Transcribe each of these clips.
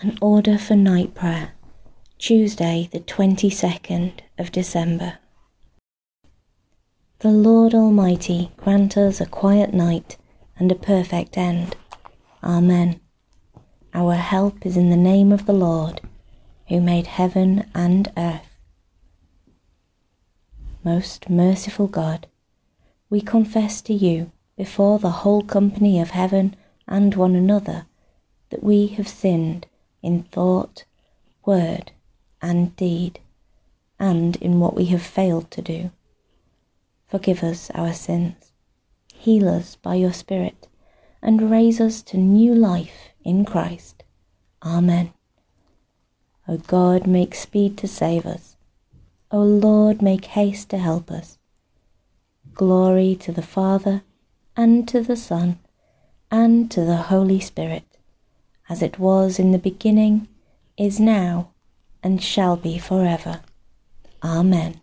An order for night prayer, Tuesday, the 22nd of December. The Lord Almighty grant us a quiet night and a perfect end. Amen. Our help is in the name of the Lord, who made heaven and earth. Most merciful God, we confess to you before the whole company of heaven and one another that we have sinned in thought, word, and deed, and in what we have failed to do. Forgive us our sins, heal us by your Spirit, and raise us to new life in Christ. Amen. O God, make speed to save us. O Lord, make haste to help us. Glory to the Father, and to the Son, and to the Holy Spirit as it was in the beginning, is now, and shall be forever. Amen.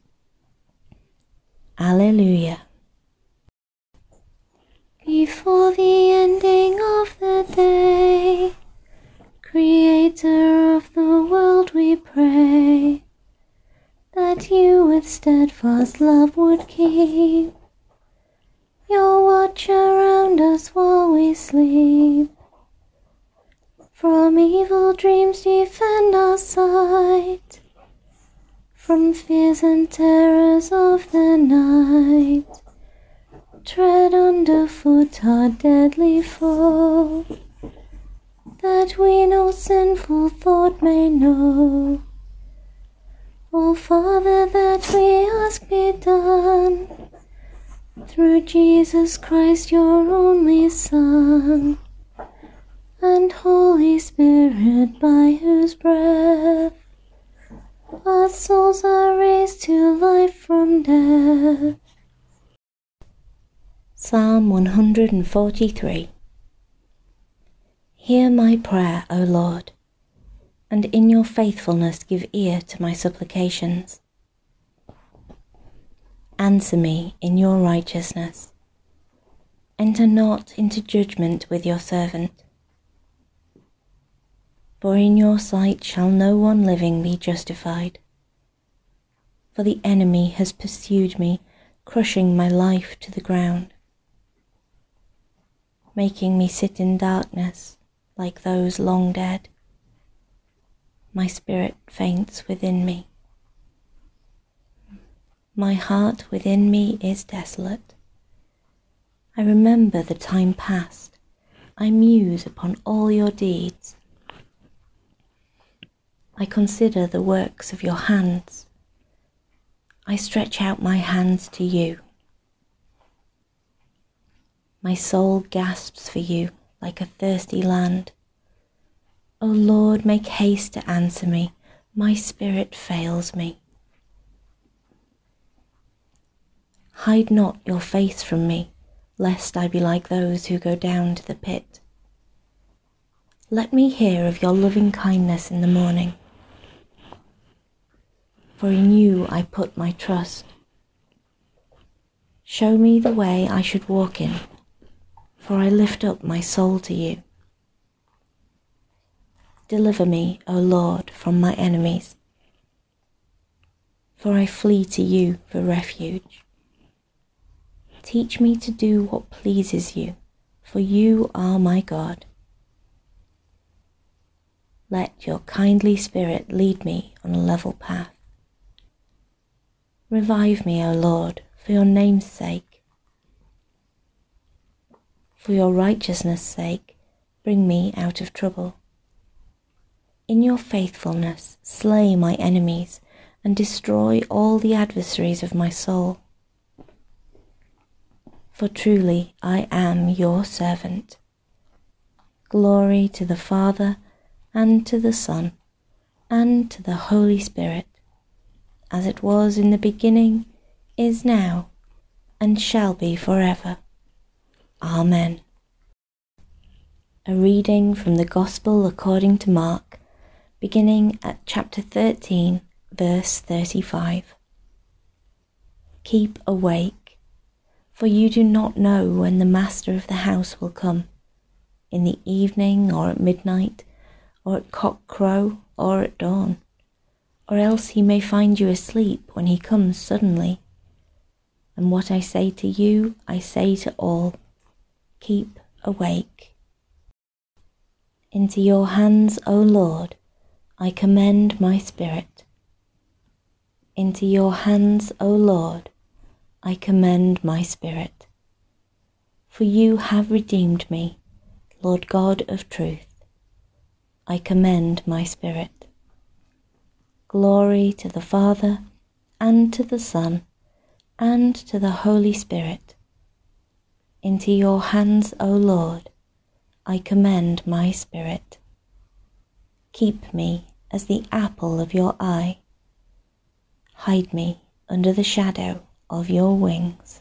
Alleluia. Before the ending of the day, Creator of the world, we pray that you with steadfast love would keep your watch around us while we sleep from evil dreams defend our sight, from fears and terrors of the night. Tread underfoot our deadly foe, that we no sinful thought may know. O Father, that we ask be done, through Jesus Christ, your only Son and Holy Spirit, by whose breath our souls are raised to life from death. Psalm 143 Hear my prayer, O Lord, and in your faithfulness give ear to my supplications. Answer me in your righteousness. Enter not into judgment with your servant for in your sight shall no one living be justified. For the enemy has pursued me, crushing my life to the ground, making me sit in darkness like those long dead. My spirit faints within me. My heart within me is desolate. I remember the time past. I muse upon all your deeds. I consider the works of your hands. I stretch out my hands to you. My soul gasps for you like a thirsty land. O Lord, make haste to answer me. My spirit fails me. Hide not your face from me, lest I be like those who go down to the pit. Let me hear of your loving kindness in the morning for in you I put my trust. Show me the way I should walk in, for I lift up my soul to you. Deliver me, O Lord, from my enemies, for I flee to you for refuge. Teach me to do what pleases you, for you are my God. Let your kindly spirit lead me on a level path. Revive me, O Lord, for your name's sake. For your righteousness' sake, bring me out of trouble. In your faithfulness, slay my enemies and destroy all the adversaries of my soul. For truly I am your servant. Glory to the Father, and to the Son, and to the Holy Spirit as it was in the beginning, is now, and shall be forever. Amen. A reading from the Gospel according to Mark, beginning at chapter 13, verse 35. Keep awake, for you do not know when the master of the house will come, in the evening or at midnight, or at cockcrow or at dawn, or else he may find you asleep when he comes suddenly. And what I say to you, I say to all keep awake. Into your hands, O Lord, I commend my spirit. Into your hands, O Lord, I commend my spirit. For you have redeemed me, Lord God of truth. I commend my spirit. Glory to the Father, and to the Son, and to the Holy Spirit. Into your hands, O Lord, I commend my spirit. Keep me as the apple of your eye. Hide me under the shadow of your wings.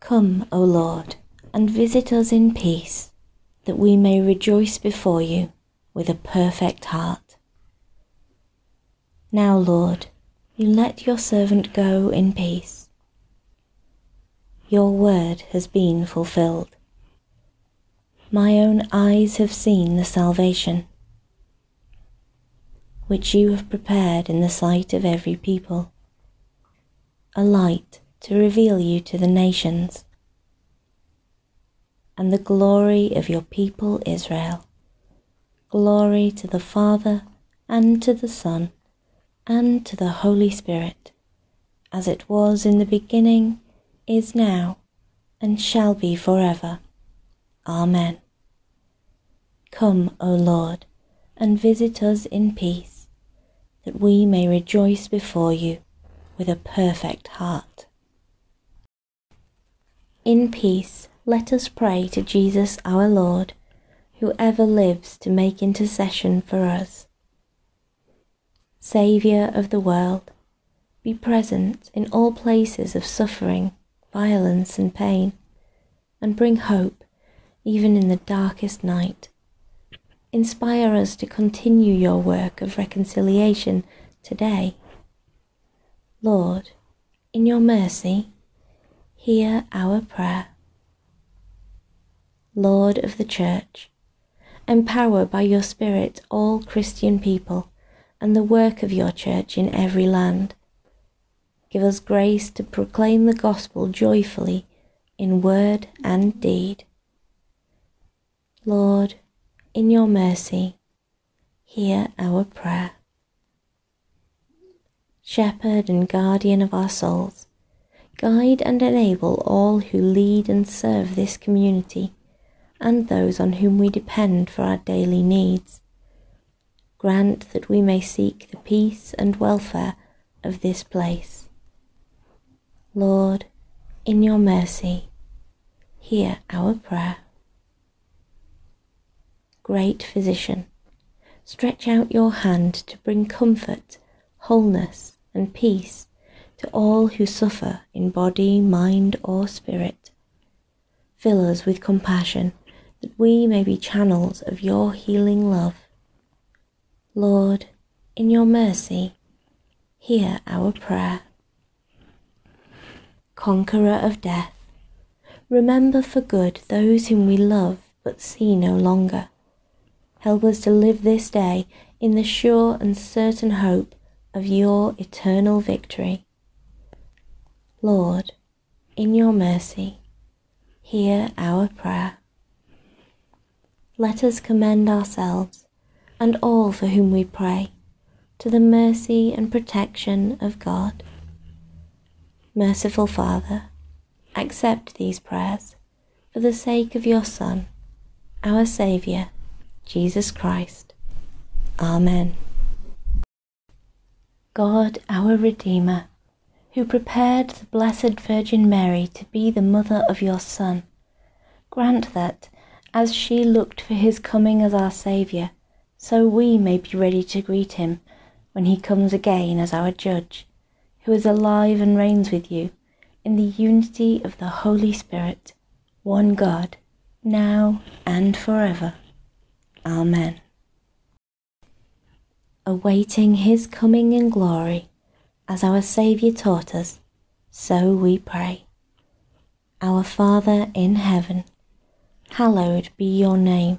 Come, O Lord, and visit us in peace, that we may rejoice before you with a perfect heart. Now, Lord, you let your servant go in peace. Your word has been fulfilled. My own eyes have seen the salvation which you have prepared in the sight of every people, a light to reveal you to the nations, and the glory of your people Israel. Glory to the Father, and to the Son, and to the Holy Spirit, as it was in the beginning, is now, and shall be forever. Amen. Come, O Lord, and visit us in peace, that we may rejoice before you with a perfect heart. In peace, let us pray to Jesus our Lord, who ever lives to make intercession for us. Saviour of the world, be present in all places of suffering, violence, and pain, and bring hope even in the darkest night. Inspire us to continue your work of reconciliation today. Lord, in your mercy, hear our prayer. Lord of the Church, empower by your Spirit all Christian people and the work of your Church in every land. Give us grace to proclaim the gospel joyfully in word and deed. Lord, in your mercy, hear our prayer. Shepherd and guardian of our souls, guide and enable all who lead and serve this community and those on whom we depend for our daily needs. Grant that we may seek the peace and welfare of this place. Lord, in your mercy, hear our prayer great physician, stretch out your hand to bring comfort, wholeness, and peace to all who suffer in body, mind, or spirit. Fill us with compassion that we may be channels of your healing love. Lord, in your mercy, hear our prayer. Conqueror of death, remember for good those whom we love but see no longer Help us to live this day in the sure and certain hope of your eternal victory. Lord, in your mercy, hear our prayer. Let us commend ourselves and all for whom we pray to the mercy and protection of God. Merciful Father, accept these prayers for the sake of your Son, our Saviour Jesus Christ. Amen. God, our Redeemer, who prepared the Blessed Virgin Mary to be the mother of your Son, grant that, as she looked for his coming as our Saviour, so we may be ready to greet him when he comes again as our Judge, who is alive and reigns with you in the unity of the Holy Spirit, one God, now and forever. Amen. Awaiting his coming in glory, as our Saviour taught us, so we pray. Our Father in heaven, hallowed be your name.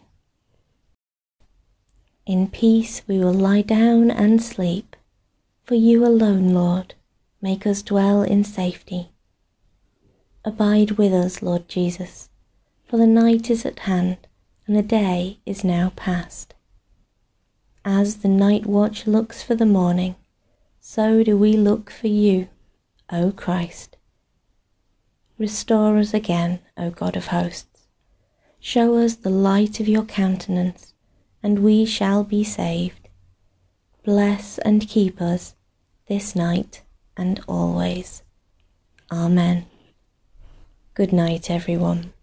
In peace we will lie down and sleep, for you alone, Lord, make us dwell in safety. Abide with us, Lord Jesus, for the night is at hand and the day is now past. As the night watch looks for the morning, so do we look for you, O Christ. Restore us again, O God of hosts. Show us the light of your countenance and we shall be saved. Bless and keep us this night and always. Amen. Good night, everyone.